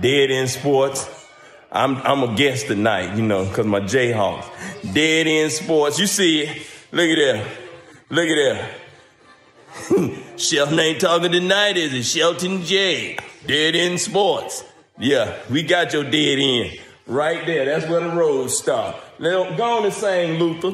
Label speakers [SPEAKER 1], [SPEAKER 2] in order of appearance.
[SPEAKER 1] Dead End Sports. I'm I'm a guest tonight, you know, because my Jayhawks. Dead End Sports. You see it. Look at there. Look at there. Shelton ain't talking tonight, is it? Shelton J. Dead End Sports. Yeah, we got your dead end. Right there. That's where the road stop. Now, go on and sing, Luther.